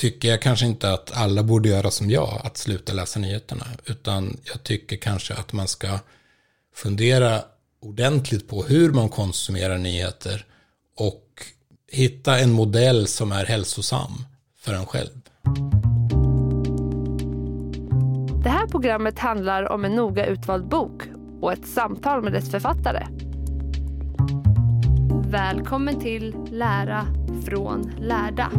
tycker jag kanske inte att alla borde göra som jag, att sluta läsa nyheterna. Utan jag tycker kanske att man ska fundera ordentligt på hur man konsumerar nyheter och hitta en modell som är hälsosam för en själv. Det här programmet handlar om en noga utvald bok och ett samtal med dess författare. Välkommen till Lära från lärda.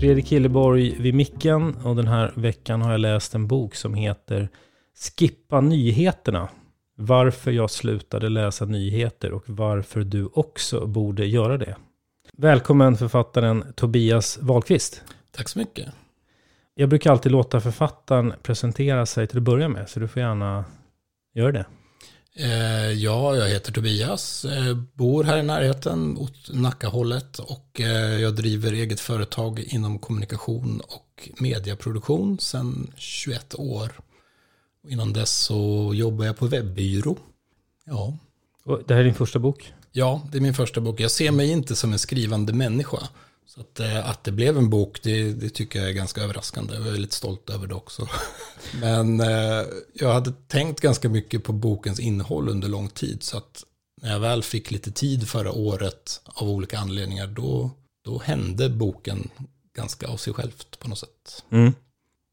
Fredrik Hilleborg vid micken och den här veckan har jag läst en bok som heter Skippa nyheterna. Varför jag slutade läsa nyheter och varför du också borde göra det. Välkommen författaren Tobias Wahlqvist. Tack så mycket. Jag brukar alltid låta författaren presentera sig till att börja med, så du får gärna göra det. Eh, ja, jag heter Tobias, eh, bor här i närheten, åt Nackahållet och eh, jag driver eget företag inom kommunikation och medieproduktion sedan 21 år. Innan dess så jobbar jag på webbyrå. Ja. Och det här är din första bok? Ja, det är min första bok. Jag ser mig inte som en skrivande människa. Så att, eh, att det blev en bok, det, det, tycker jag är ganska överraskande. Jag är väldigt stolt över det också. Men eh, jag hade tänkt ganska mycket på bokens innehåll under lång tid. Så att när jag väl fick lite tid förra året av olika anledningar, då, då hände boken ganska av sig självt på något sätt. Mm.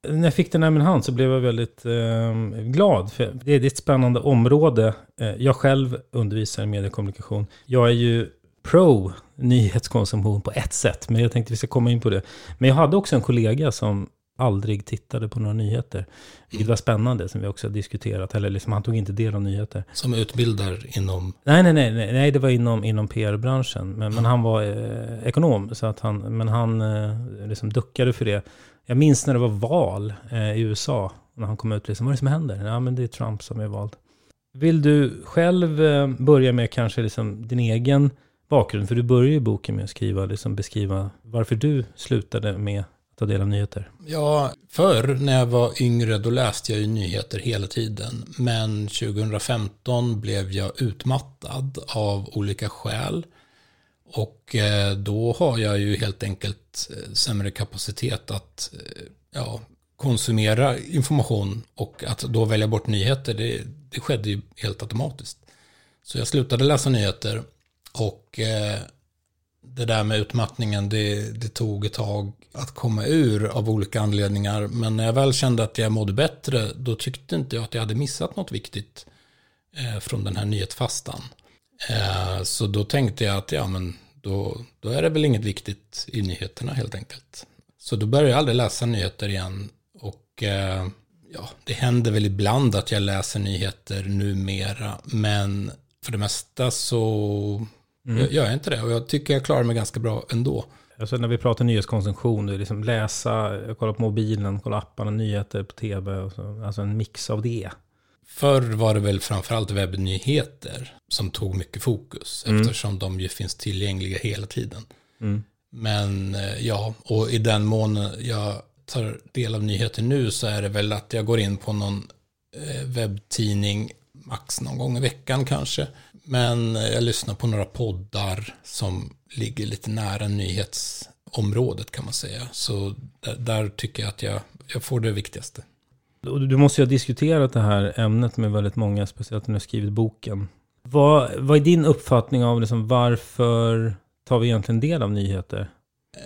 När jag fick den här i min hand så blev jag väldigt eh, glad. För det är ett spännande område. Eh, jag själv undervisar i mediekommunikation. Jag är ju pro nyhetskonsumtion på ett sätt, men jag tänkte vi ska komma in på det. Men jag hade också en kollega som aldrig tittade på några nyheter. Vilket var spännande, som vi också har diskuterat. Eller liksom, han tog inte del av nyheter. Som utbildar inom? Nej, nej, nej, nej, nej det var inom, inom PR-branschen. Men, men, han var eh, ekonom, så att han, men han eh, liksom duckade för det. Jag minns när det var val eh, i USA. När han kom ut, liksom, vad är det som händer? Ja, men det är Trump som är vald. Vill du själv eh, börja med kanske liksom din egen bakgrund? För du börjar ju boken med att skriva, liksom beskriva varför du slutade med att ta del av nyheter. Ja, förr när jag var yngre då läste jag ju nyheter hela tiden. Men 2015 blev jag utmattad av olika skäl. Och eh, då har jag ju helt enkelt eh, sämre kapacitet att eh, ja, konsumera information och att då välja bort nyheter, det, det skedde ju helt automatiskt. Så jag slutade läsa nyheter och eh, det där med utmattningen, det, det, tog ett tag att komma ur av olika anledningar. Men när jag väl kände att jag mådde bättre, då tyckte inte jag att jag hade missat något viktigt eh, från den här nyhetsfastan. Eh, så då tänkte jag att ja, men då, då är det väl inget viktigt i nyheterna helt enkelt. Så då började jag aldrig läsa nyheter igen. Och eh, ja, det händer väl ibland att jag läser nyheter numera. Men för det mesta så Mm. Jag gör inte det och jag tycker jag klarar mig ganska bra ändå. Alltså när vi pratar nyhetskonsumtion, det är liksom läsa, kolla på mobilen, kolla apparna, nyheter på tv. Och så, alltså en mix av det. Förr var det väl framförallt webbnyheter som tog mycket fokus Mm. eftersom de ju finns tillgängliga hela tiden. Mm. Men eh, ja, och i den mån jag tar del av nyheter nu så är det väl att jag går in på någon eh, webbtidning max någon gång i veckan kanske. Men jag lyssnar på några poddar som ligger lite nära nyhetsområdet kan man säga. Så där, där tycker jag att jag, jag får det viktigaste. Du måste ju ha diskuterat det här ämnet med väldigt många, speciellt när du har skrivit boken. Vad, vad är din uppfattning av liksom varför tar vi egentligen del av nyheter?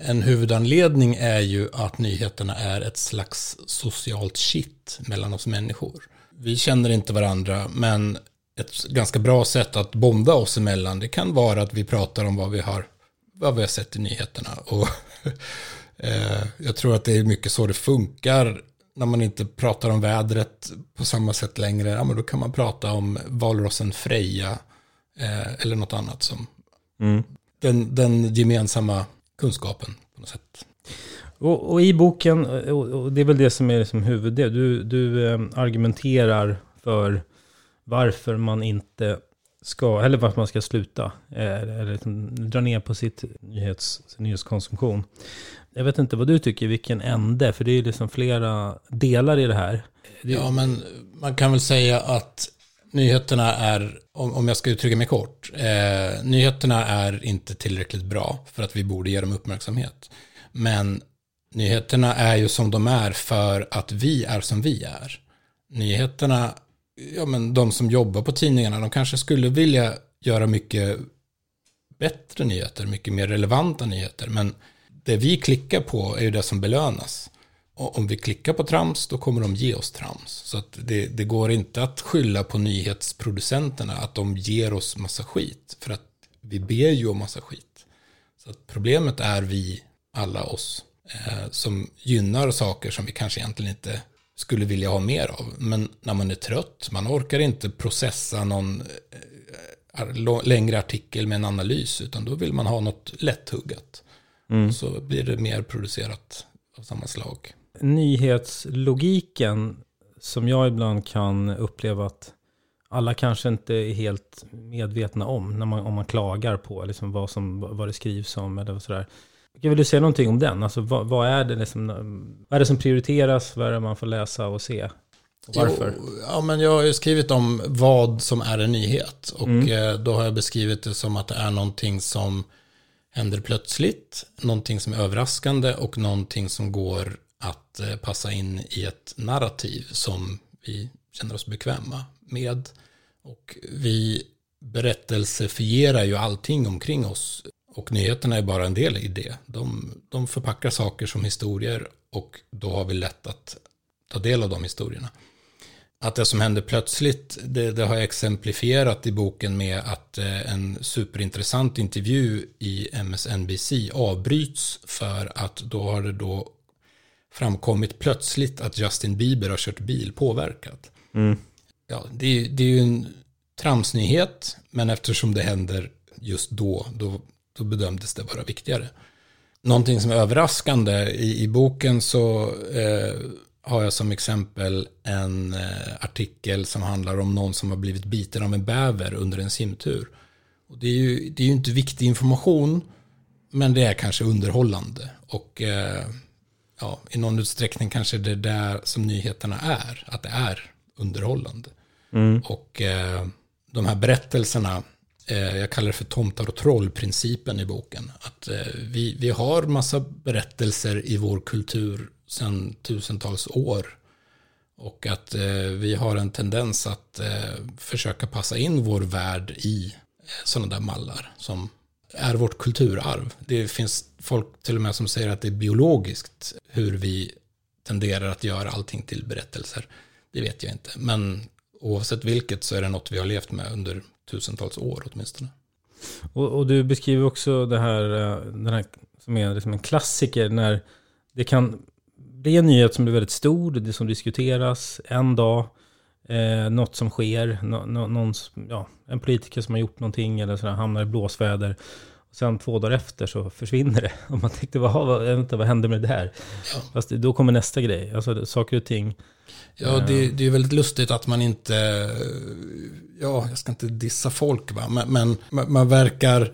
En huvudanledning är ju att nyheterna är ett slags socialt kitt mellan oss människor. Vi känner inte varandra, men ett ganska bra sätt att bonda oss emellan, det kan vara att vi pratar om vad vi har, vad vi har sett i nyheterna. Och eh, jag tror att det är mycket så det funkar när man inte pratar om vädret på samma sätt längre. Ja, men då kan man prata om valrossen Freja eh, eller något annat som den, den gemensamma kunskapen på något sätt. Och, och i boken, och, och det är väl det som är liksom huvuddel, du, du eh, argumenterar för varför man inte ska, eller varför man ska sluta, eh, eller liksom dra ner på sitt nyhets, sin nyhetskonsumtion. Jag vet inte vad du tycker, vilken ände, för det är ju liksom flera delar i det här. Ja, men man kan väl säga att nyheterna är, om, om jag ska uttrycka mig kort, eh, nyheterna är inte tillräckligt bra för att vi borde ge dem uppmärksamhet. Men nyheterna är ju som de är för att vi är som vi är. Nyheterna, ja men de som jobbar på tidningarna, de kanske skulle vilja göra mycket bättre nyheter, mycket mer relevanta nyheter, men det vi klickar på är ju det som belönas. Och om vi klickar på trams, då kommer de ge oss trams. Så att det, det går inte att skylla på nyhetsproducenterna att de ger oss massa skit. För att vi ber ju om massa skit. Så att problemet är vi, alla oss, eh, som gynnar saker som vi kanske egentligen inte skulle vilja ha mer av. Men när man är trött, man orkar inte processa någon eh, längre artikel med en analys, utan då vill man ha något lätthuggat. Så blir det mer producerat av samma slag. nyhetslogiken som jag ibland kan uppleva att alla kanske inte är helt medvetna om när man, om man klagar på liksom vad, som, vad det skrivs om eller sådär. Vill du säga någonting om den? Alltså, vad, vad, är det liksom, vad är det som prioriteras? Vad är det man får läsa och se? Varför? Jo, ja, men jag har ju skrivit om vad som är en nyhet. Och eh, då har jag beskrivit det som att det är någonting som händer plötsligt, någonting som är överraskande och någonting som går att eh, passa in i ett narrativ som vi känner oss bekväma med. Och vi berättelsefierar ju allting omkring oss och nyheterna är bara en del i det. De, de förpackar saker som historier och då har vi lätt att ta del av de historierna. Att det som händer plötsligt, det, det har jag exemplifierat i boken med att eh, en superintressant intervju i MSNBC avbryts för att då har det då framkommit plötsligt att Justin Bieber har kört bil påverkat. Ja, det, är- det är ju en tramsnyhet, men eftersom det händer just då, då, då bedömdes det vara viktigare. Någonting som är överraskande i, i boken så eh, har jag som exempel en eh, artikel som handlar om någon som har blivit biten av en bäver under en simtur. Och det, är ju, det är ju inte viktig information, men det är kanske underhållande. Och eh, ja, i någon utsträckning kanske det är där som nyheterna är, att det är underhållande. Och eh, de här berättelserna, Eh, jag kallar det för tomtar och troll-principen i boken. Att eh, vi, vi har massa berättelser i vår kultur sedan tusentals år. Och att eh, vi har en tendens att försöka passa in vår värld i sådana där mallar som är vårt kulturarv. Det finns folk till och med som säger att det är biologiskt hur vi tenderar att göra allting till berättelser. Det vet jag inte, men oavsett vilket så är det något vi har levt med under tusentals år åtminstone. Och, och du beskriver också det här, eh, den här som är liksom en klassiker när det kan bli en nyhet som blir väldigt stor, det som diskuteras en dag, eh, något som sker, no, no, någon, ja, en politiker som har gjort någonting eller sådär, hamnar i blåsväder. Sen två dagar efter så försvinner det. Och man tänkte, vad, vänta, vad händer med det här? Ja. Fast då kommer nästa grej. Alltså saker och ting. Ja, det, det är väldigt lustigt att man inte, ja, jag ska inte dissa folk, va? men, men man, man verkar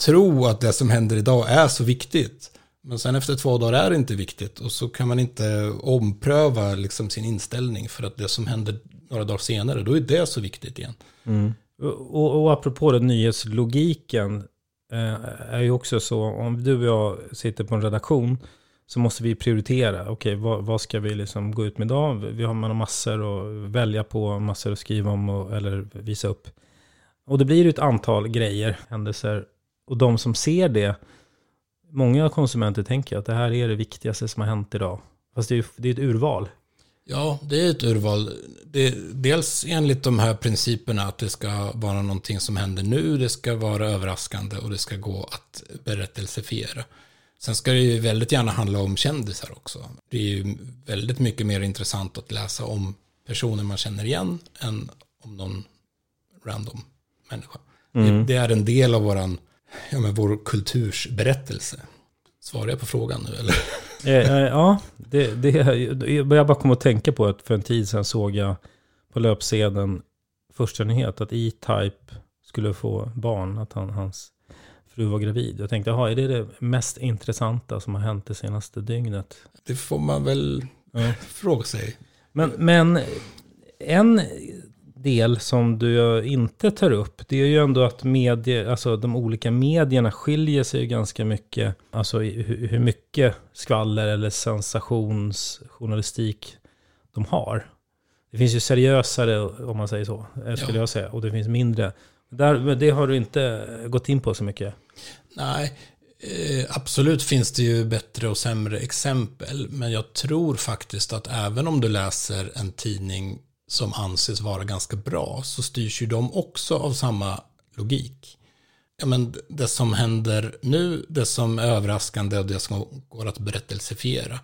tro att det som händer idag är så viktigt. Men sen efter två dagar är det inte viktigt och så kan man inte ompröva liksom sin inställning för att det som händer några dagar senare, då är det så viktigt igen. Mm. Och, och apropå det, nyhetslogiken eh, Eh, är ju också så, om du och jag sitter på en redaktion så måste vi prioritera. Okej, okay, vad, vad, ska vi liksom gå ut med idag? Vi har massor att välja på, massor att skriva om och, eller visa upp. Och det blir ett antal grejer, händelser. Och de som ser det, många konsumenter tänker att det här är det viktigaste som har hänt idag. Fast det är, det är ett urval. Ja, det är ett urval. Det dels enligt de här principerna att det ska vara någonting som händer nu, det ska vara överraskande och det ska gå att berättelsefiera. Sen ska det ju väldigt gärna handla om kändisar också. Det är ju väldigt mycket mer intressant att läsa om personer man känner igen än om någon random människa. Mm. Det, det, är en del av våran, ja, men vår kultursberättelse. Svarar jag på frågan nu eller? Eh, eh, ja, det, det, jag bara kom att tänka på att för en tid sedan såg jag på löpsedeln första nyhet att E-Type skulle få barn, att han, hans fru var gravid. Jag tänkte, jaha, är det det mest intressanta som har hänt det senaste dygnet? Det får man väl ja. fråga sig. Men, men en del som du inte tar upp, det är ju ändå att medie, alltså de olika medierna skiljer sig ganska mycket. Alltså hur mycket skvaller eller sensationsjournalistik de har. Det finns ju seriösare, om man säger så, eh, skulle ja. jag säga. Och det finns mindre. Där, det har du inte gått in på så mycket. Nej, eh, absolut finns det ju bättre och sämre exempel. Men jag tror faktiskt att även om du läser en tidning som anses vara ganska bra så styrs ju de också av samma logik. Ja, men det som händer nu, det som är överraskande och det som går att berättelsefiera.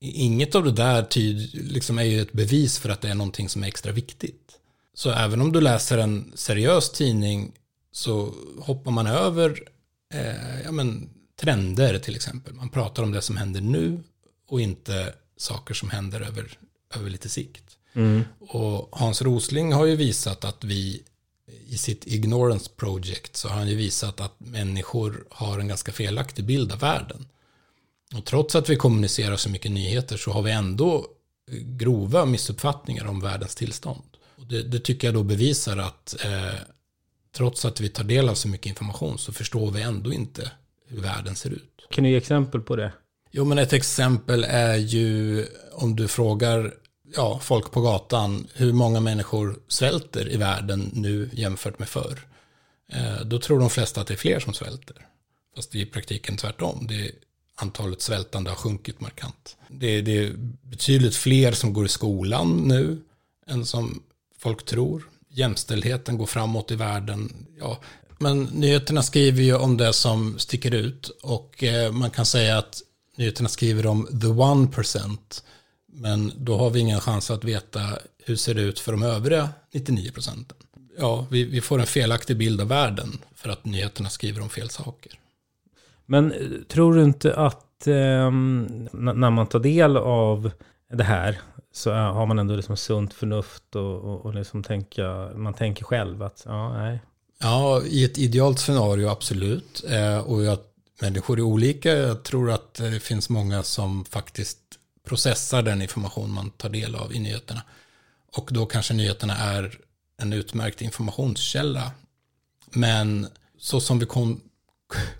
Inget av det där tyd, liksom är ju ett bevis för att det är någonting som är extra viktigt. Så även om du läser en seriös tidning så hoppar man över eh, ja, men, trender till exempel. Man pratar om det som händer nu och inte saker som händer över, över lite sikt. Mm. Och Hans Rosling har ju visat att vi i sitt Ignorance Project så har han ju visat att människor har en ganska felaktig bild av världen. Och trots att vi kommunicerar så mycket nyheter så har vi ändå grova missuppfattningar om världens tillstånd. Och det, det tycker jag då bevisar att eh, trots att vi tar del av så mycket information så förstår vi ändå inte hur världen ser ut. Kan du ge exempel på det? Jo, men ett exempel är ju om du frågar ja, folk på gatan hur många människor svälter i världen nu jämfört med förr. Eh, då tror de flesta att det är fler som svälter. Fast det är i praktiken tvärtom. Det är, antalet svältande har sjunkit markant. Det, det är betydligt fler som går i skolan nu än som folk tror. Jämställdheten går framåt i världen. Ja, men nyheterna skriver ju om det som sticker ut och eh, man kan säga att nyheterna skriver om the one percent men då har vi ingen chans att veta hur ser det ut för de övriga 99 procenten. Ja, vi, vi får en felaktig bild av världen för att nyheterna skriver om fel saker. Men eh, tror du inte att eh, när man tar del av det här så har man ändå liksom sunt förnuft och, och, och liksom tänka, man tänker själv att ja, nej. Ja, i ett idealt scenario absolut. Eh, och att människor är olika. Jag tror att det finns många som faktiskt processar den information man tar del av i nyheterna. Och då kanske nyheterna är en utmärkt informationskälla. Men så som vi kon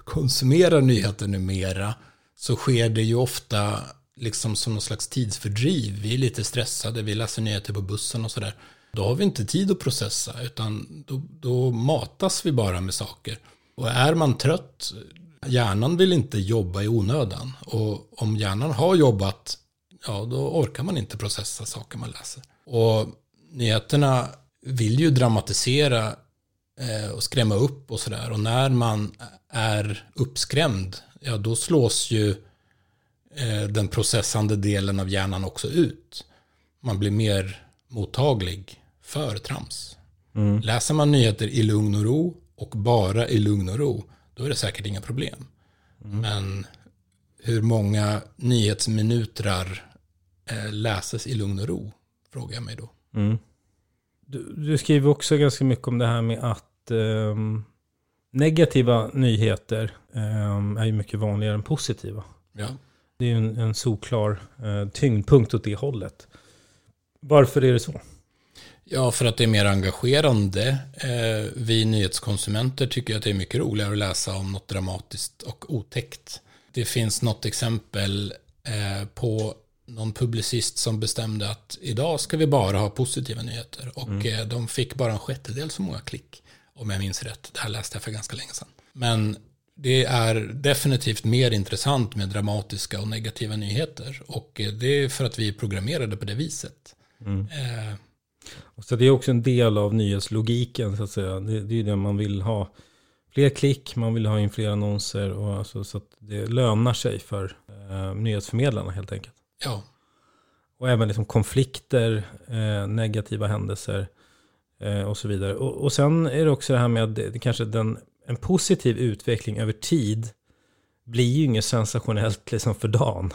konsumerar nyheter numera så sker det ju ofta liksom som någon slags tidsfördriv. Vi är lite stressade, vi läser nyheter på bussen och sådär. Då har vi inte tid att processa, utan då, då matas vi bara med saker. Och är man trött, hjärnan vill inte jobba i onödan. Och om hjärnan har jobbat ja, då orkar man inte processa saker man läser. Och nyheterna vill ju dramatisera eh, och skrämma upp och sådär. Och när man är uppskrämd, ja då slås ju eh, den processande delen av hjärnan också ut. Man blir mer mottaglig för trams. Mm. Läser man nyheter i lugn och ro och bara i lugn och ro, då är det säkert inga problem. Men hur många nyhetsminutrar läses i lugn och ro, frågar jag mig då. Mm. Du, du skriver också ganska mycket om det här med att ehm, negativa nyheter ehm, är ju mycket vanligare än positiva. Ja. Det är ju en, en solklar eh, tyngdpunkt åt det hållet. Varför är det så? Ja, för att det är mer engagerande. Eh, vi nyhetskonsumenter tycker att det är mycket roligare att läsa om något dramatiskt och otäckt. Det finns något exempel eh, på någon publicist som bestämde att idag ska vi bara ha positiva nyheter. Och eh, de fick bara en sjättedel så många klick, om jag minns rätt. Det här läste jag för ganska länge sedan. Men det är definitivt mer intressant med dramatiska och negativa nyheter. Och eh, det är för att vi är programmerade på det viset. Eh, Så det är också en del av nyhetslogiken så att säga. Det, det är det man vill ha. Fler klick, man vill ha in fler annonser och alltså, så att det lönar sig för eh, nyhetsförmedlarna helt enkelt. Ja, Och även liksom konflikter, eh, negativa händelser eh, och så vidare. Och, och sen är det också det här med det kanske den, en positiv utveckling över tid blir ju inget sensationellt liksom för dagen.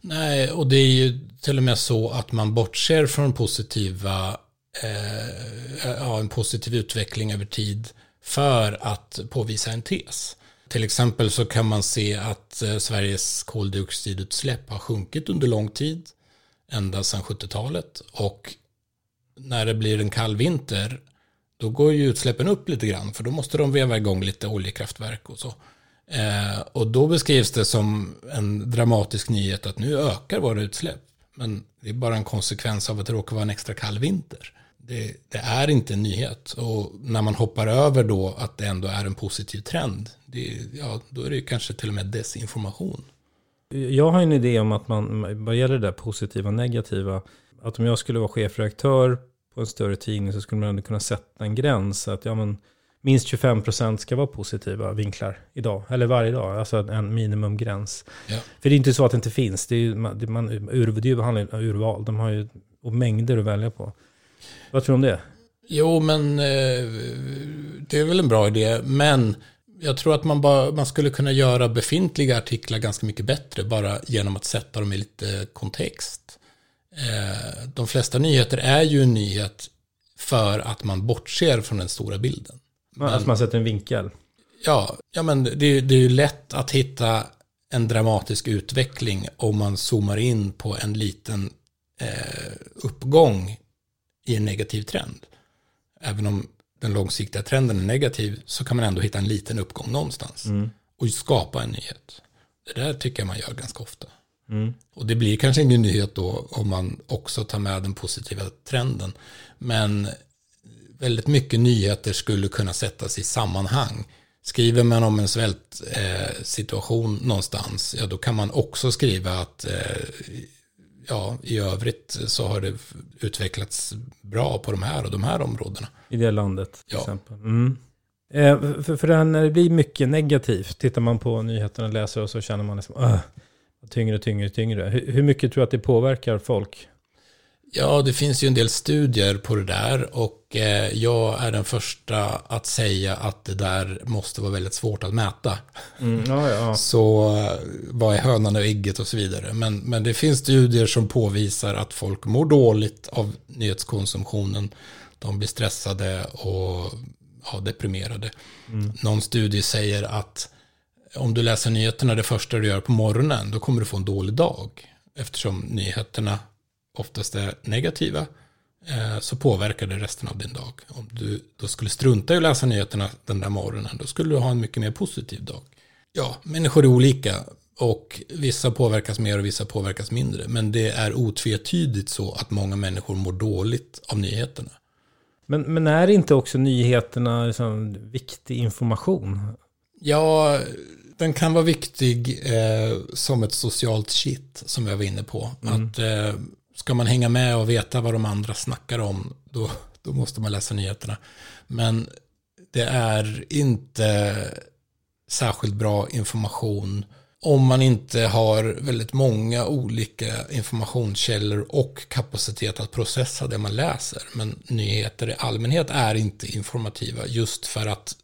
Nej, och det är ju till och med så att man bortser från positiva, eh, ja, en positiv utveckling över tid för att påvisa en tes. Till exempel så kan man se att eh, Sveriges koldioxidutsläpp har sjunkit under lång tid, ända sedan 70-talet. Och när det blir en kall vinter, då går ju utsläppen upp lite grann, för då måste de veva igång lite oljekraftverk och så. Eh, och då beskrivs det som en dramatisk nyhet att nu ökar våra utsläpp. Men det är bara en konsekvens av att det råkar vara en extra kall vinter. Det, det är inte en nyhet. Och när man hoppar över då att det ändå är en positiv trend, det, ja, då är det ju kanske till och med desinformation. Jag har en idé om att man, vad gäller det där positiva och negativa, att om jag skulle vara chefredaktör på en större tidning så skulle man ändå kunna sätta en gräns. Att ja, men, minst 25% ska vara positiva vinklar idag, eller varje dag. Alltså en minimumgräns. Ja. För det är inte så att det inte finns. Det är ju, man, det- man, ur, det är ju behandling av urval. De har ju och mängder att välja på. Vad tror du om det? Jo, men eh, det är väl en bra idé. Men jag tror att man, bara, man skulle kunna göra befintliga artiklar ganska mycket bättre bara genom att sätta dem i lite kontext. Eh, de flesta nyheter är ju en nyhet för att man bortser från den stora bilden. Man, Att man sätter en vinkel. Ja, ja men det, är- det är ju lätt att hitta en dramatisk utveckling om man zoomar in på en liten eh, uppgång i en negativ trend. Även om den långsiktiga trenden är negativ så kan man ändå hitta en liten uppgång någonstans och skapa en nyhet. Det där tycker jag man gör ganska ofta. Och det blir kanske ingen nyhet då om man också tar med den positiva trenden. Men väldigt mycket nyheter skulle kunna sättas i sammanhang. Skriver man om en svältsituation eh, någonstans, ja då kan man också skriva att eh, ja, i övrigt så har det utvecklats bra på de här och de här områdena. I det landet till Ja. exempel. Mm. Eh, för, för när det blir mycket negativt, tittar man på nyheterna och läser och så känner man liksom, "Åh, tyngre, tyngre, tyngre. Hur, hur mycket tror du att det påverkar folk? Ja, det finns ju en del studier på det där och eh, jag är den första att säga att det där måste vara väldigt svårt att mäta. Mm, ja, ja. Så eh, vad är hönan och ägget och så vidare. Men, men det finns studier som påvisar att folk mår dåligt av nyhetskonsumtionen. De blir stressade och ja, deprimerade. Någon studie säger att om du läser nyheterna det första du gör på morgonen, då kommer du få en dålig dag. Eftersom nyheterna oftast är negativa, eh, så påverkar det resten av din dag. Om du då skulle strunta i att läsa nyheterna den där morgonen, då skulle du ha en mycket mer positiv dag. Ja, människor är olika och vissa påverkas mer och vissa påverkas mindre. Men det är otvetydigt så att många människor mår dåligt av nyheterna. Men, men är inte också nyheterna liksom viktig information? Ja, den kan vara viktig eh, som ett socialt shit som jag var inne på. Att eh, ska man hänga med och veta vad de andra snackar om, då, då måste man läsa nyheterna. Men det är inte särskilt bra information om man inte har väldigt många olika informationskällor och kapacitet att processa det man läser. Men nyheter i allmänhet är inte informativa just för att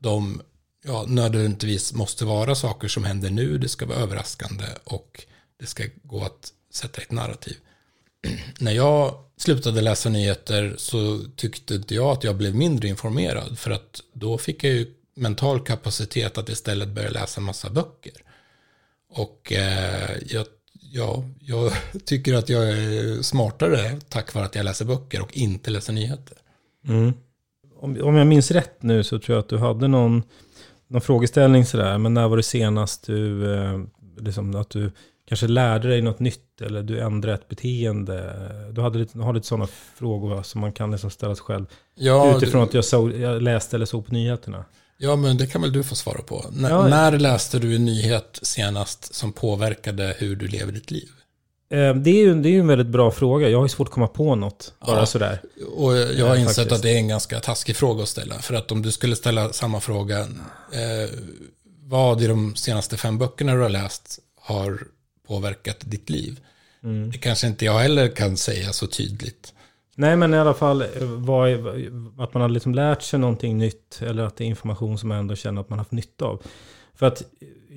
de ja, nödvändigtvis måste vara saker som händer nu, det ska vara överraskande och det ska gå att sätta ett narrativ. När jag slutade läsa nyheter så tyckte inte jag att jag blev mindre informerad för att då fick jag ju mental kapacitet att istället börja läsa massa böcker. Och eh, jag, ja, jag tycker att jag är smartare tack vare att jag läser böcker och inte läser nyheter. Mm. Om, om jag minns rätt nu så tror jag att du hade någon, någon frågeställning sådär. Men när var det senast du, eh, liksom, att du kanske lärde dig något nytt eller du ändrade ett beteende? Du hade lite, har lite sådana frågor som man kan liksom ställa sig själv. Ja, utifrån det, att jag, såg, jag läste eller såg på nyheterna. ja, men det kan väl du få svara på. N- Ja. När läste du en nyhet senast som påverkade hur du lever ditt liv? Eh, Det är, ju, det är ju en väldigt bra fråga. Jag har ju svårt att komma på något. Bara Ja. sådär. Och jag har Ja, insett faktiskt. att det är en ganska taskig fråga att ställa. För att om du skulle ställa samma fråga, eh, vad i de senaste fem böckerna du har läst har påverkat ditt liv? Mm. Det kanske inte jag heller kan säga så tydligt. Nej, men i alla fall eh, vad är, att man har liksom lärt sig någonting nytt. Eller att det är information som man ändå känner att man har haft nytta av. För att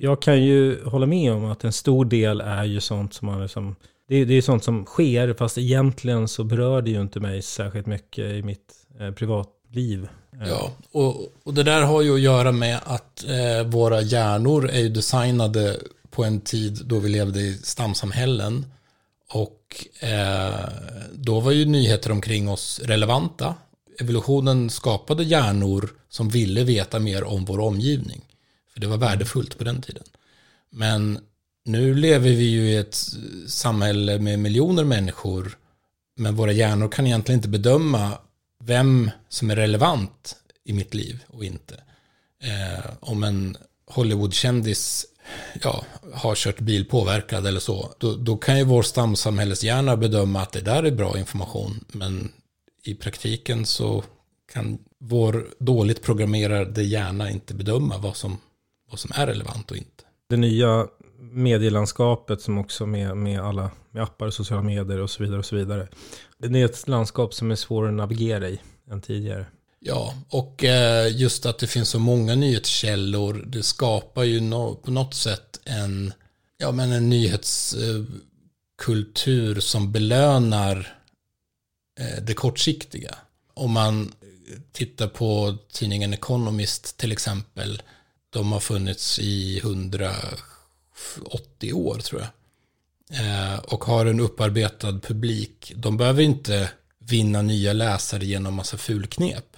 jag kan ju hålla med om att en stor del är ju sånt som man liksom... Det är, det är sånt som sker, fast egentligen så berör det ju inte mig särskilt mycket i mitt eh, privatliv. Eh, Ja, och, och det där har ju att göra med att eh, våra hjärnor är ju designade på en tid då vi levde i stamsamhällen. Och eh, då var ju nyheter omkring oss relevanta. Evolutionen skapade hjärnor som ville veta mer om vår omgivning. För det var värdefullt på den tiden. Men nu lever vi ju i ett samhälle med miljoner människor. Men våra hjärnor kan egentligen inte bedöma vem som är relevant i mitt liv och inte. Eh, om en Hollywoodkändis ja, har kört bil påverkad eller så, då, då kan ju vår stamsamhälleshjärna bedöma att det där är bra information, men i praktiken så kan vår dåligt programmerade hjärna inte bedöma vad som, vad som är relevant och inte. Det nya medielandskapet som också med, med alla med appar, sociala medier och så vidare och så vidare. Det är ett landskap som är svårare att navigera i än tidigare. Ja, och eh, just att det finns så många nyhetskällor, det skapar ju på något sätt en, ja, men en nyhetskultur som belönar eh, det kortsiktiga. Om man tittar på tidningen Economist till exempel, de har funnits i 180 år tror jag. Eh, och har en upparbetad publik. De behöver inte vinna nya läsare genom massa fulknep.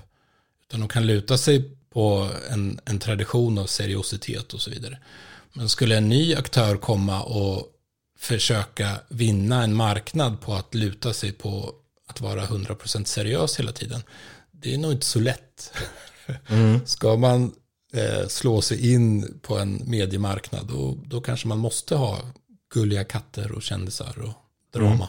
Utan de kan luta sig på en, en tradition av seriositet och så vidare. Men skulle en ny aktör komma och försöka vinna en marknad på att luta sig på att vara 100% seriös hela tiden. Det är nog inte så lätt. Ska man eh, slå sig in på en mediemarknad då, då kanske man måste ha gulliga katter och kändisar och drama.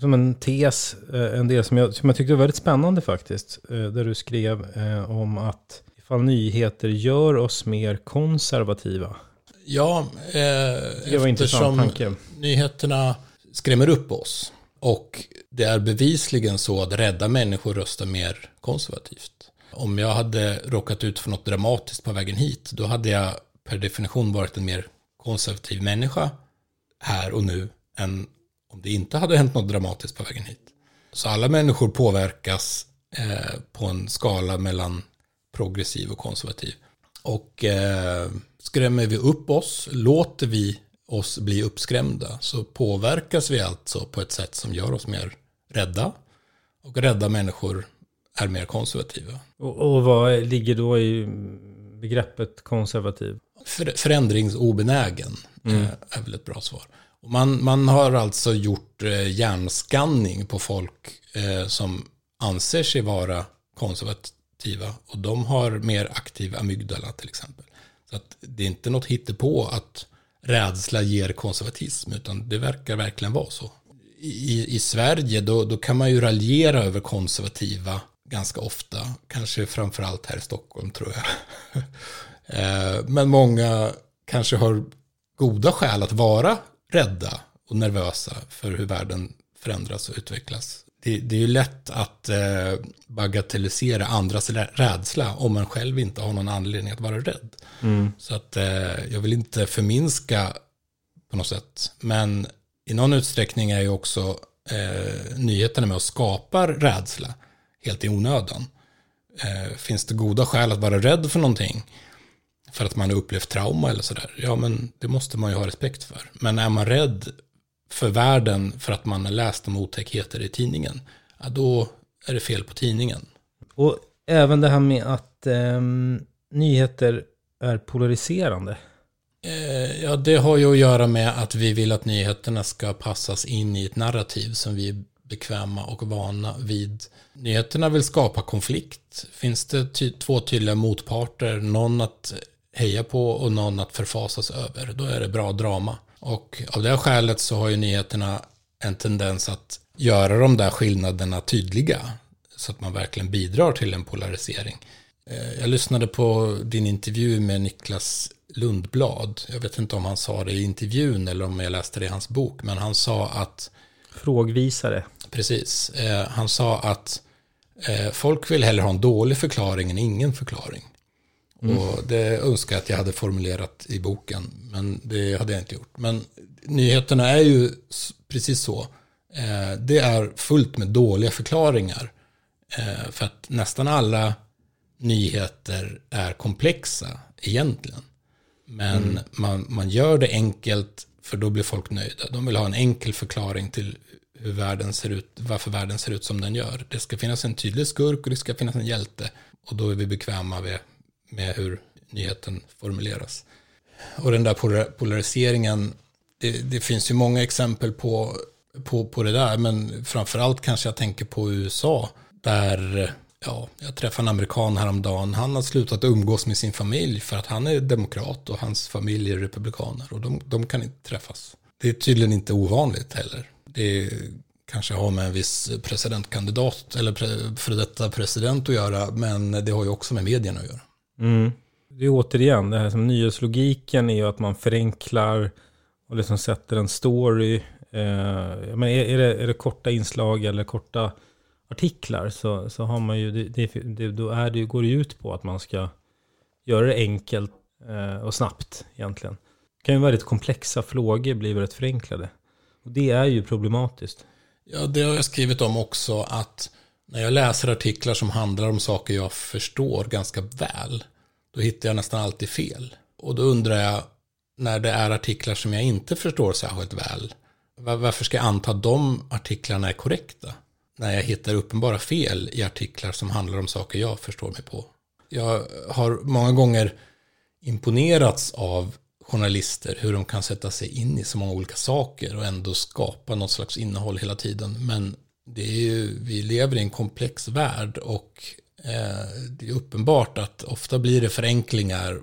Som en tes, eh, en del som jag, som jag tyckte var väldigt spännande faktiskt. eh, Där du skrev eh, om att ifall nyheter gör oss mer konservativa. Ja, eh, Det var intressant tanke. nyheterna skrämmer upp oss. Och det är bevisligen så att rädda människor röstar mer konservativt. Om jag hade råkat ut för något dramatiskt på vägen hit, då hade jag per definition varit en mer konservativ människa här och nu än om det inte hade hänt något dramatiskt på vägen hit. Så alla människor påverkas eh, på en skala mellan progressiv och konservativ. Och eh, skrämmer vi upp oss, låter vi oss bli uppskrämda, så påverkas vi alltså på ett sätt som gör oss mer rädda. Och rädda människor är mer konservativa. Och, och vad ligger då i begreppet konservativ? För, förändringsobenägen eh, är väl ett bra svar. Och man, man har alltså gjort eh, hjärnskanning på folk eh, som anser sig vara konservativa. Och de har mer aktiv amygdala till exempel. Så att det är inte något hittepå att rädsla ger konservatism, utan det verkar verkligen vara så. I, i Sverige då, då kan man ju raljera över konservativa ganska ofta, kanske framförallt här i Stockholm tror jag. Eh, men många kanske har goda skäl att vara rädda och nervösa för hur världen förändras och utvecklas. Det, det är ju lätt att eh, bagatellisera andras rä- rädsla om man själv inte har någon anledning att vara rädd. Så att eh, jag vill inte förminska på något sätt. Men i någon utsträckning är ju också eh, nyheterna med att skapa rädsla helt i onödan. Eh, finns det goda skäl att vara rädd för någonting för att man har upplevt trauma eller sådär, ja men det måste man ju ha respekt för. Men är man rädd för världen för att man har läst om otäckheter i tidningen, ja, då är det fel på tidningen. Och även det här med att ehm, nyheter är polariserande. Eh, Ja, det har ju att göra med att vi vill att nyheterna ska passas in i ett narrativ som vi är bekväma och vana vid. Nyheterna vill skapa konflikt. Finns det ty- två tydliga motparter, någon att heja på och någon att förfasas över, då är det bra drama. Och av det skälet så har ju nyheterna en tendens att göra de där skillnaderna tydliga. Så att man verkligen bidrar till en polarisering. Eh, Jag lyssnade på din intervju med Niklas Lundblad. Jag vet inte om han sa det i intervjun eller om jag läste det i hans bok. Men han sa att, Frågvisare. precis, eh, han sa att eh, folk vill hellre ha en dålig förklaring än ingen förklaring. Och det önskar jag att jag hade formulerat i boken, men det hade jag inte gjort. Men nyheterna är ju precis så. Eh, det är fullt med dåliga förklaringar. Eh, för att nästan alla nyheter är komplexa egentligen. Men man, man gör det enkelt för då blir folk nöjda. De vill ha en enkel förklaring till hur världen ser ut, varför världen ser ut som den gör. Det ska finnas en tydlig skurk och det ska finnas en hjälte. Och då är vi bekväma med, med hur nyheten formuleras. Och den där polariseringen, det, det finns ju många exempel på, på, på det där, men framförallt kanske jag tänker på USA, där ja, jag träffade en amerikan häromdagen, han har slutat umgås med sin familj för att han är demokrat och hans familj är republikaner och de, de kan inte träffas. Det är tydligen inte ovanligt heller. Det kanske har med en viss presidentkandidat eller pre, för detta president att göra, men det har ju också med medierna att göra. Mm. Det är återigen, det här som nyhetslogiken är ju att man förenklar och liksom sätter en story. Eh, men är, är, det, är det korta inslag eller korta artiklar så, så har man ju, det, det, det, då är det, ju- går det ju ut på att man ska göra det enkelt eh, och snabbt egentligen. Det kan ju väldigt komplexa frågor blir väldigt förenklade. Och det är ju problematiskt. Ja, det har jag skrivit om också att när jag läser artiklar som handlar om saker jag förstår ganska väl, då hittar jag nästan alltid fel. Och då undrar jag, när det är artiklar som jag inte förstår särskilt väl, varför ska jag anta att de artiklarna är korrekta? När jag hittar uppenbara fel i artiklar som handlar om saker jag förstår mig på. Jag har många gånger imponerats av journalister, hur de kan sätta sig in i så många olika saker och ändå skapa något slags innehåll hela tiden. Men det är ju, vi lever i en komplex värld och eh, det är uppenbart att ofta blir det förenklingar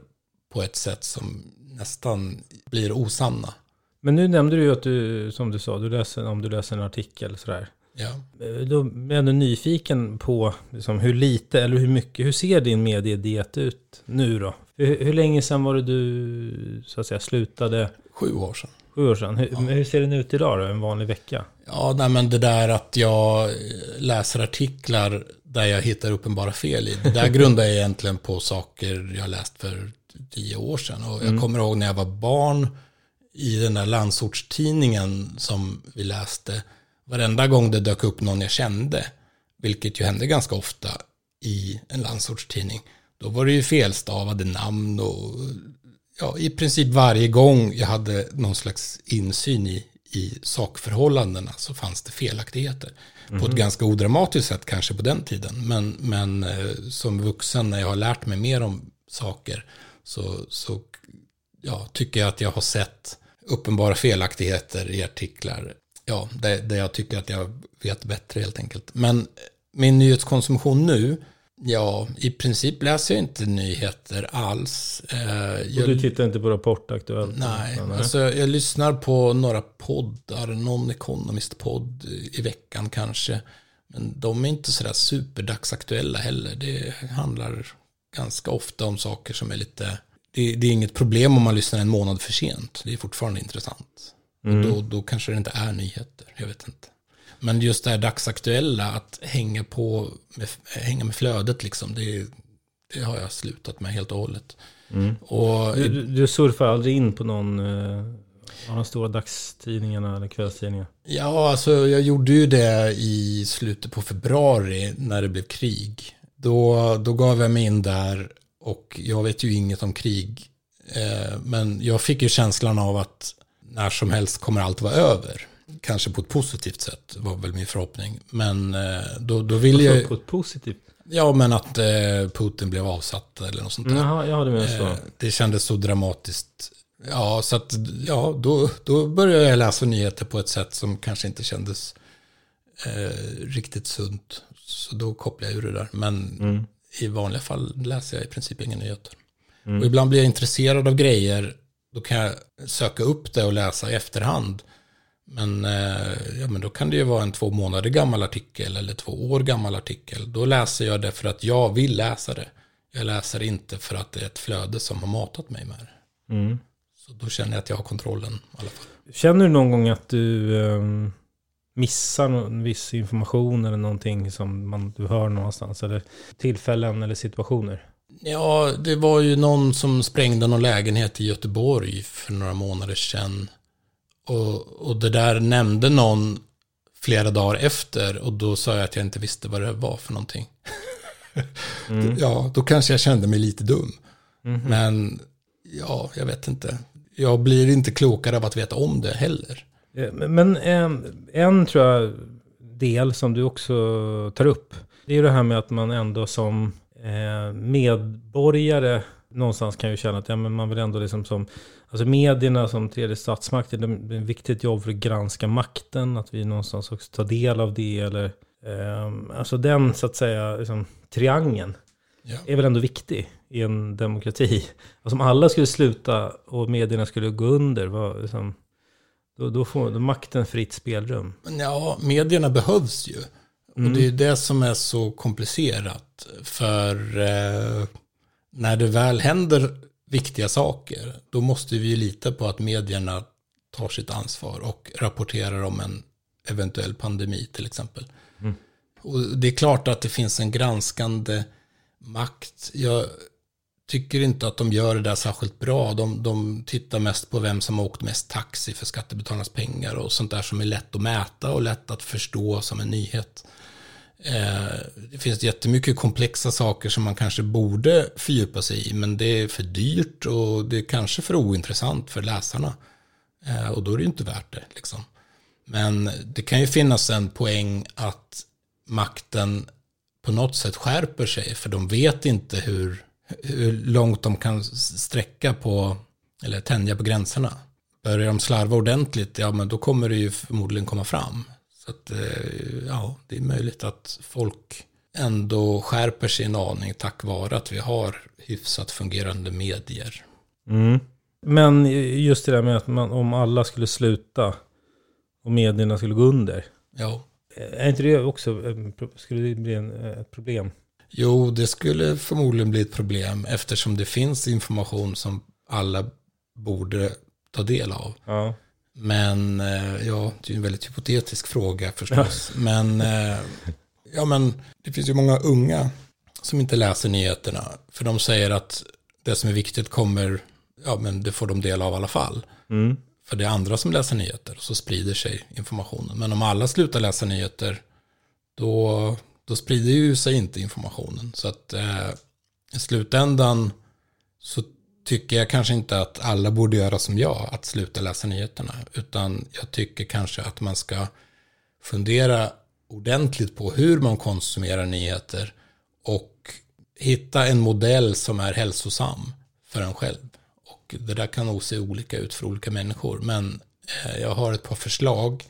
på ett sätt som nästan blir osanna. Men nu nämnde du ju att du, som du sa, du läser, om du läser en artikel sådär. Ja. Eh, Då är jag nyfiken på liksom, hur lite eller hur mycket, hur ser din mediediet ut nu då? Hur, hur länge sedan var det du så att säga slutade? Sju år sedan. Sju år sedan. Hur, men hur ser den ut idag då, en vanlig vecka? Ja, nej, men det där att jag läser artiklar där jag hittar uppenbara fel i. Det där grundar jag egentligen på saker jag läst för tio år sedan. Och jag kommer ihåg när jag var barn i den där landsortstidningen som vi läste. Varenda gång det dök upp någon jag kände, vilket ju hände ganska ofta i en landsortstidning, då var det ju felstavade namn och ja, i princip varje gång jag hade någon slags insyn i, i sakförhållandena så fanns det felaktigheter. På ett ganska odramatiskt sätt kanske på den tiden. Men, men eh, som vuxen när jag har lärt mig mer om saker så, så ja, tycker jag att jag har sett uppenbara felaktigheter i artiklar. Ja, där, där jag tycker att jag vet bättre helt enkelt. Men min nyhetskonsumtion nu, ja, i princip läser jag inte nyheter alls. Eh, Och jag, du tittar inte på Rapport Aktuellt? nej, nej. alltså jag lyssnar på några poddar, någon Economist-podd i veckan kanske. Men de är inte sådär superdagsaktuella heller. Det handlar ganska ofta om saker som är lite... Det, det är inget problem om man lyssnar en månad för sent. Det är fortfarande intressant. Och då, då kanske det inte är nyheter. Jag vet inte. Men just det här dagsaktuella, att hänga på med, hänga med flödet liksom. Det, det har jag slutat med helt och hållet. Och Du, du, du surfar aldrig in på någon eh, av de stora dagstidningarna eller kvällstidningarna? Ja, alltså jag gjorde ju det i slutet på februari när det blev krig. Då, då gav jag mig in där och jag vet ju inget om krig. Eh, men jag fick ju känslan av att när som helst kommer allt vara över. Kanske på ett positivt sätt var väl min förhoppning. Men eh, då, då ville jag... på ett positivt? Ja, men att eh, Putin blev avsatt eller något sånt där. Jaha, jag hade med så. Eh, Det kändes så dramatiskt. Ja, så att ja, då, då började jag läsa nyheter på ett sätt som kanske inte kändes eh, riktigt sunt. Så då kopplade jag ur det där. Men i vanliga fall läser jag i princip inga nyheter. Och ibland blir jag intresserad av grejer. Då kan jag söka upp det och läsa i efterhand. Men, eh, ja, men då kan det ju vara en två månader gammal artikel eller två år gammal artikel. Då läser jag det för att jag vill läsa det. Jag läser inte för att det är ett flöde som har matat mig med det. Mm. Så då känner jag att jag har kontrollen i alla fall. Känner du någon gång att du ehm, missar någon viss information eller någonting som man, du hör någonstans? Eller tillfällen eller situationer? Ja, det var ju någon som sprängde någon lägenhet i Göteborg för några månader sedan. Och, och det där nämnde någon flera dagar efter och då sa jag att jag inte visste vad det var för någonting. Ja, då kanske jag kände mig lite dum. Men ja, jag vet inte. Jag blir inte klokare av att veta om det heller. Eh, Men en, en tror jag del som du också tar upp, det är ju det här med att man ändå som eh, medborgare någonstans kan ju känna att ja, men man vill ändå liksom som, alltså medierna som tredje statsmakten, det är ett viktigt jobb för att granska makten, att vi någonstans också tar del av det, eller eh, alltså den så att säga liksom, triangeln Ja. är väl ändå viktig i en demokrati. Alltså om alla skulle sluta och medierna skulle gå under, vad, liksom, då, då får då makten fritt spelrum. Men ja, medierna behövs ju. Och det är det som är så komplicerat. För eh, när det väl händer viktiga saker, då måste vi ju lita på att medierna tar sitt ansvar och rapporterar om en eventuell pandemi till exempel. Och det är klart att det finns en granskande makt. Jag tycker inte att de gör det där särskilt bra. De, de tittar mest på vem som har åkt mest taxi för skattebetalarnas pengar och sånt där som är lätt att mäta och lätt att förstå som en nyhet. Eh, det finns jättemycket komplexa saker som man kanske borde fördjupa sig i, men det är för dyrt och det är kanske för ointressant för läsarna. Eh, och då är det ju inte värt det. Liksom. Men det kan ju finnas en poäng att makten på något sätt skärper sig, för de vet inte hur, hur långt de kan sträcka på, eller tänja på gränserna. Börjar de slarva ordentligt, ja men då kommer det ju förmodligen komma fram. Så att, ja, det är möjligt att folk ändå skärper sig en aning tack vare att vi har hyfsat fungerande medier. Mm. Men just det där med att man, om alla skulle sluta och medierna skulle gå under. Ja. Är inte det också, skulle det bli en, ett problem? Jo, det skulle förmodligen bli ett problem eftersom det finns information som alla borde ta del av. Ja. Men, eh, ja, det är en väldigt hypotetisk fråga förstås. men, eh, ja men, det finns ju många unga som inte läser nyheterna. För de säger att det som är viktigt kommer, ja men det får de del av i alla fall. Mm. För det är andra som läser nyheter och så sprider sig informationen. Men om alla slutar läsa nyheter, då, då sprider ju sig inte informationen. Så att eh, i slutändan så tycker jag kanske inte att alla borde göra som jag, att sluta läsa nyheterna. Utan jag tycker kanske att man ska fundera ordentligt på hur man konsumerar nyheter och hitta en modell som är hälsosam för en själv. Och det där kan nog se olika ut för olika människor. Men eh, jag har ett par förslag.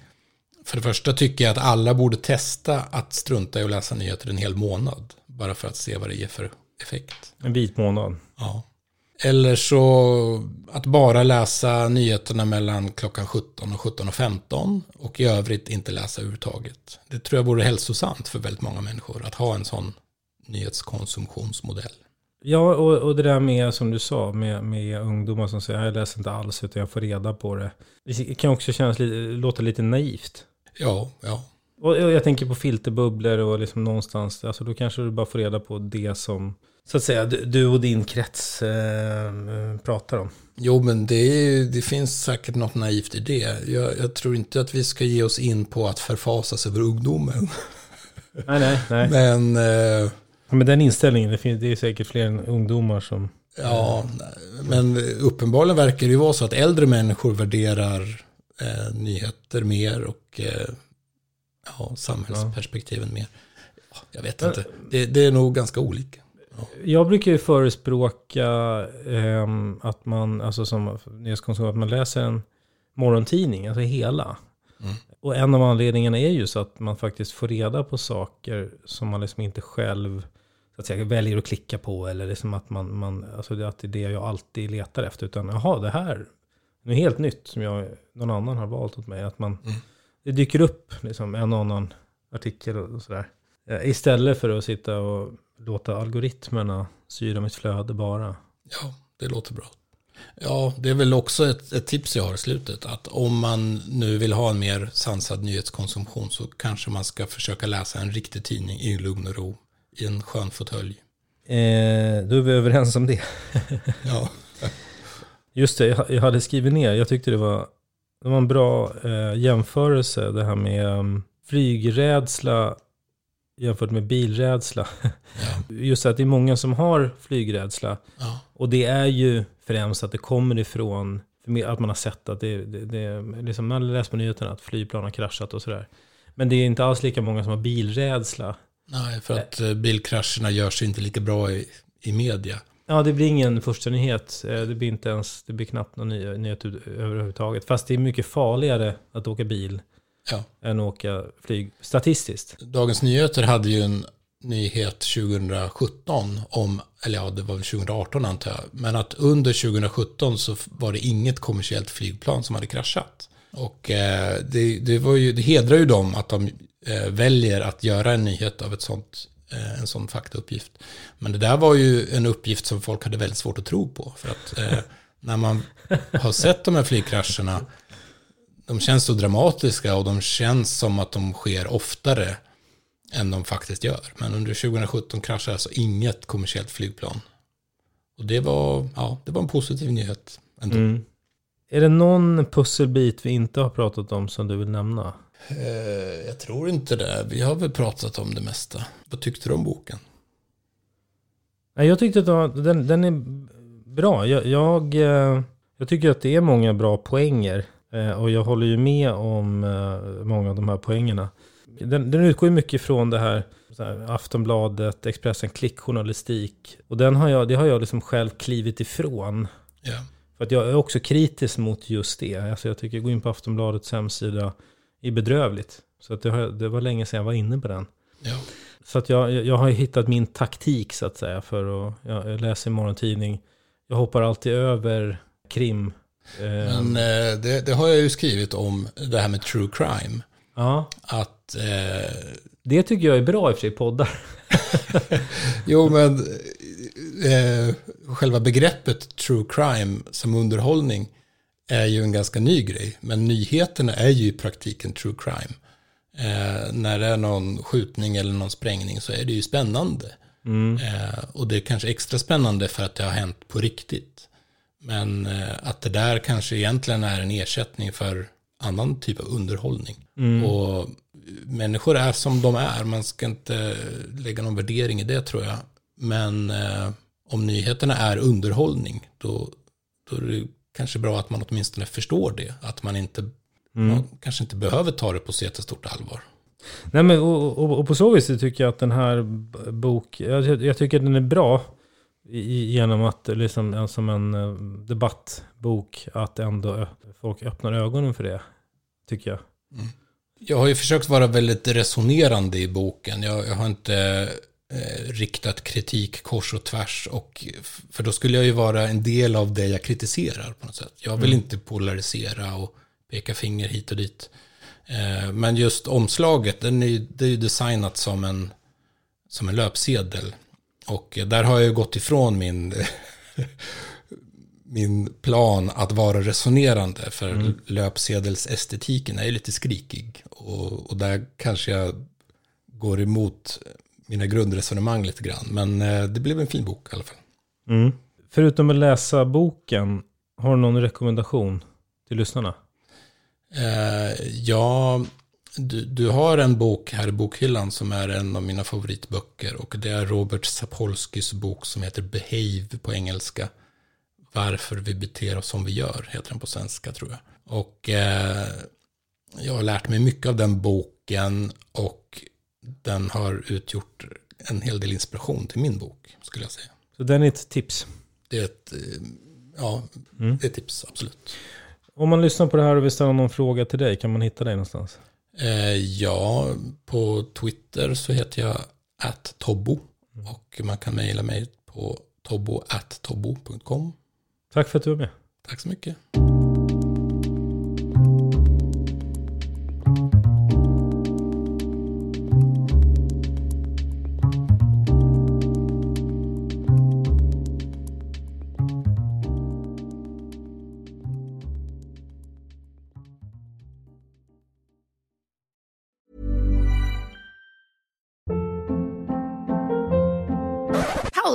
För det första tycker jag att alla borde testa att strunta i att läsa nyheter en hel månad. Bara för att se vad det ger för effekt. En vit månad. Ja. Eller så att bara läsa nyheterna mellan klockan 17 och 17.15 och, och i övrigt inte läsa överhuvudtaget. Det tror jag vore hälsosamt för väldigt många människor att ha en sån nyhetskonsumtionsmodell. Ja, och, och det där med, som du sa, med, med ungdomar som säger jag läser inte alls utan jag får reda på det. Det kan också kännas låta lite naivt. Ja, ja. Och jag tänker på filterbubblor och liksom någonstans, alltså då kanske du bara får reda på det som, så att säga, du och din krets eh, pratar om. Jo, men det, är, det finns säkert något naivt i det. Jag, jag, tror inte att vi ska ge oss in på att förfasas över ungdomen. Nej, nej, nej. Men... Eh, Ja, men den inställningen, det, finns, det är säkert fler än ungdomar som... Ja, men uppenbarligen verkar det ju vara så att äldre människor värderar eh, nyheter mer och eh, ja, samhällsperspektiven mer. Ja, jag vet inte, det, det, är nog ganska olika. Ja. Jag brukar ju förespråka eh, att man, alltså som nyhetskonsument, att man läser en morgontidning, alltså hela. Mm. Och en av anledningarna är ju så att man faktiskt får reda på saker som man liksom inte själv så att säga, väljer att klicka på. Eller liksom att, man, man, alltså det, att det är det jag alltid letar efter. Utan jaha, det här är helt nytt som jag, någon annan har valt åt mig. Att man, mm. Det dyker upp liksom, en och annan artikel och sådär. Eh, istället för att sitta och låta algoritmerna styra mitt flöde bara. Ja, det låter bra. Ja, det är väl också ett, ett, tips jag har i slutet. Att om man nu vill ha en mer sansad nyhetskonsumtion så kanske man ska försöka läsa en riktig tidning i lugn och ro i en skön fåtölj. Eh, då är vi överens om det. ja. Just det, jag, jag hade skrivit ner, jag tyckte det var, det var en bra eh, jämförelse, det här med um, flygrädsla jämfört med bilrädsla. Ja. Just att det är många som har flygrädsla. Ja. Och det är ju främst att det kommer ifrån att man har sett att det, det, det liksom man läser på nyheterna att flygplan har kraschat och sådär. Men det är inte alls lika många som har bilrädsla. Nej, för att. Eh, bilkrascherna görs inte lika bra i, i media. Ja, det blir ingen första nyhet. Eh, det blir inte ens, det blir knappt någon ny, nyhet överhuvudtaget. Fast det är mycket farligare att åka bil ja. än att åka flyg, statistiskt. Dagens Nyheter hade ju en nyhet 2017 om, eller ja, det var väl 2018 antar jag, men att under 2017 så var det inget kommersiellt flygplan som hade kraschat. Och eh, det, det, var ju, det hedrar ju dem att de eh, väljer att göra en nyhet av ett sånt, eh, en sån faktauppgift. Men det där var ju en uppgift som folk hade väldigt svårt att tro på. För att när man har sett de här flygkrascherna, de känns så dramatiska och de känns som att de sker oftare än de faktiskt gör. Men under 2017 kraschade alltså inget kommersiellt flygplan. Och det var, ja, det var en positiv nyhet ändå. Mm. Är det någon pusselbit vi inte har pratat om som du vill nämna? Eh, jag tror inte det. Vi har väl pratat om det mesta. Vad tyckte du om boken? Jag tyckte att den, den är bra. Jag, jag, eh, jag, tycker att det är många bra poänger. Eh, och jag håller ju med om många av de här poängerna. Den, den utgår ju mycket från det här, här Aftonbladet, Expressen, klickjournalistik. Och den har jag, det har jag liksom själv klivit ifrån. Yeah. För att jag är också kritisk mot just det. Alltså jag tycker gå in på Aftonbladets hemsida är bedrövligt. Så att det, har, det var länge sedan jag var inne på den. Ja. Så att jag, jag har hittat min taktik så att säga för att, jag läser morgontidning. Jag hoppar alltid över krim. Men eh, det, det har jag ju skrivit om det här med true crime. ja, Att, eh, det tycker jag är bra i och för sig, poddar. jo men, eh, själva begreppet true crime som underhållning är ju en ganska ny grej. Men nyheterna är ju i praktiken true crime. Eh, när det är någon skjutning eller någon sprängning så är det ju spännande. Eh, och det är kanske extra spännande för att det har hänt på riktigt. Men eh, att det där kanske egentligen är en ersättning för annan typ av underhållning. Och människor är som de är. Man ska inte lägga någon värdering i det tror jag. Men eh, om nyheterna är underhållning, då, då är det kanske bra att man åtminstone förstår det. Att man inte, man kanske inte behöver ta det på så jättestort allvar. Nej men och, och, och på så vis tycker jag att den här b- bok, jag, jag tycker att den är bra genom att liksom som en eh, debattbok att ändå folk öppnar ögonen för det. Tycker jag. Jag har ju försökt vara väldigt resonerande i boken. Jag, jag har inte eh, riktat kritik kors och tvärs. Och, för då skulle jag ju vara en del av det jag kritiserar på något sätt. Jag vill inte polarisera och peka finger hit och dit. Eh, men just omslaget, den är, det är ju designat som en, som en löpsedel. Och där har jag ju gått ifrån min, min plan att vara resonerande. För löpsedelsestetiken är ju lite skrikig. Och, och där kanske jag går emot mina grundresonemang lite grann. Men eh, det blev en fin bok i alla fall. Förutom att läsa boken, har du någon rekommendation till lyssnarna? Eh, ja, du, du har en bok här i bokhyllan som är en av mina favoritböcker. Och det är Robert Sapolskys bok som heter Behave på engelska. Varför vi beter oss som vi gör, heter den på svenska tror jag. Och eh, jag har lärt mig mycket av den boken och den har utgjort en hel del inspiration till min bok, skulle jag säga. Så den är ett tips. Det är ett, eh, ja, det är ett tips, absolut. Om man lyssnar på det här och vill ställa någon fråga till dig, kan man hitta dig någonstans? Eh, ja, på Twitter så heter jag attobbo och man kan mejla mig på tobbo.tobbo.com. Tack för att du var med. Tack så mycket.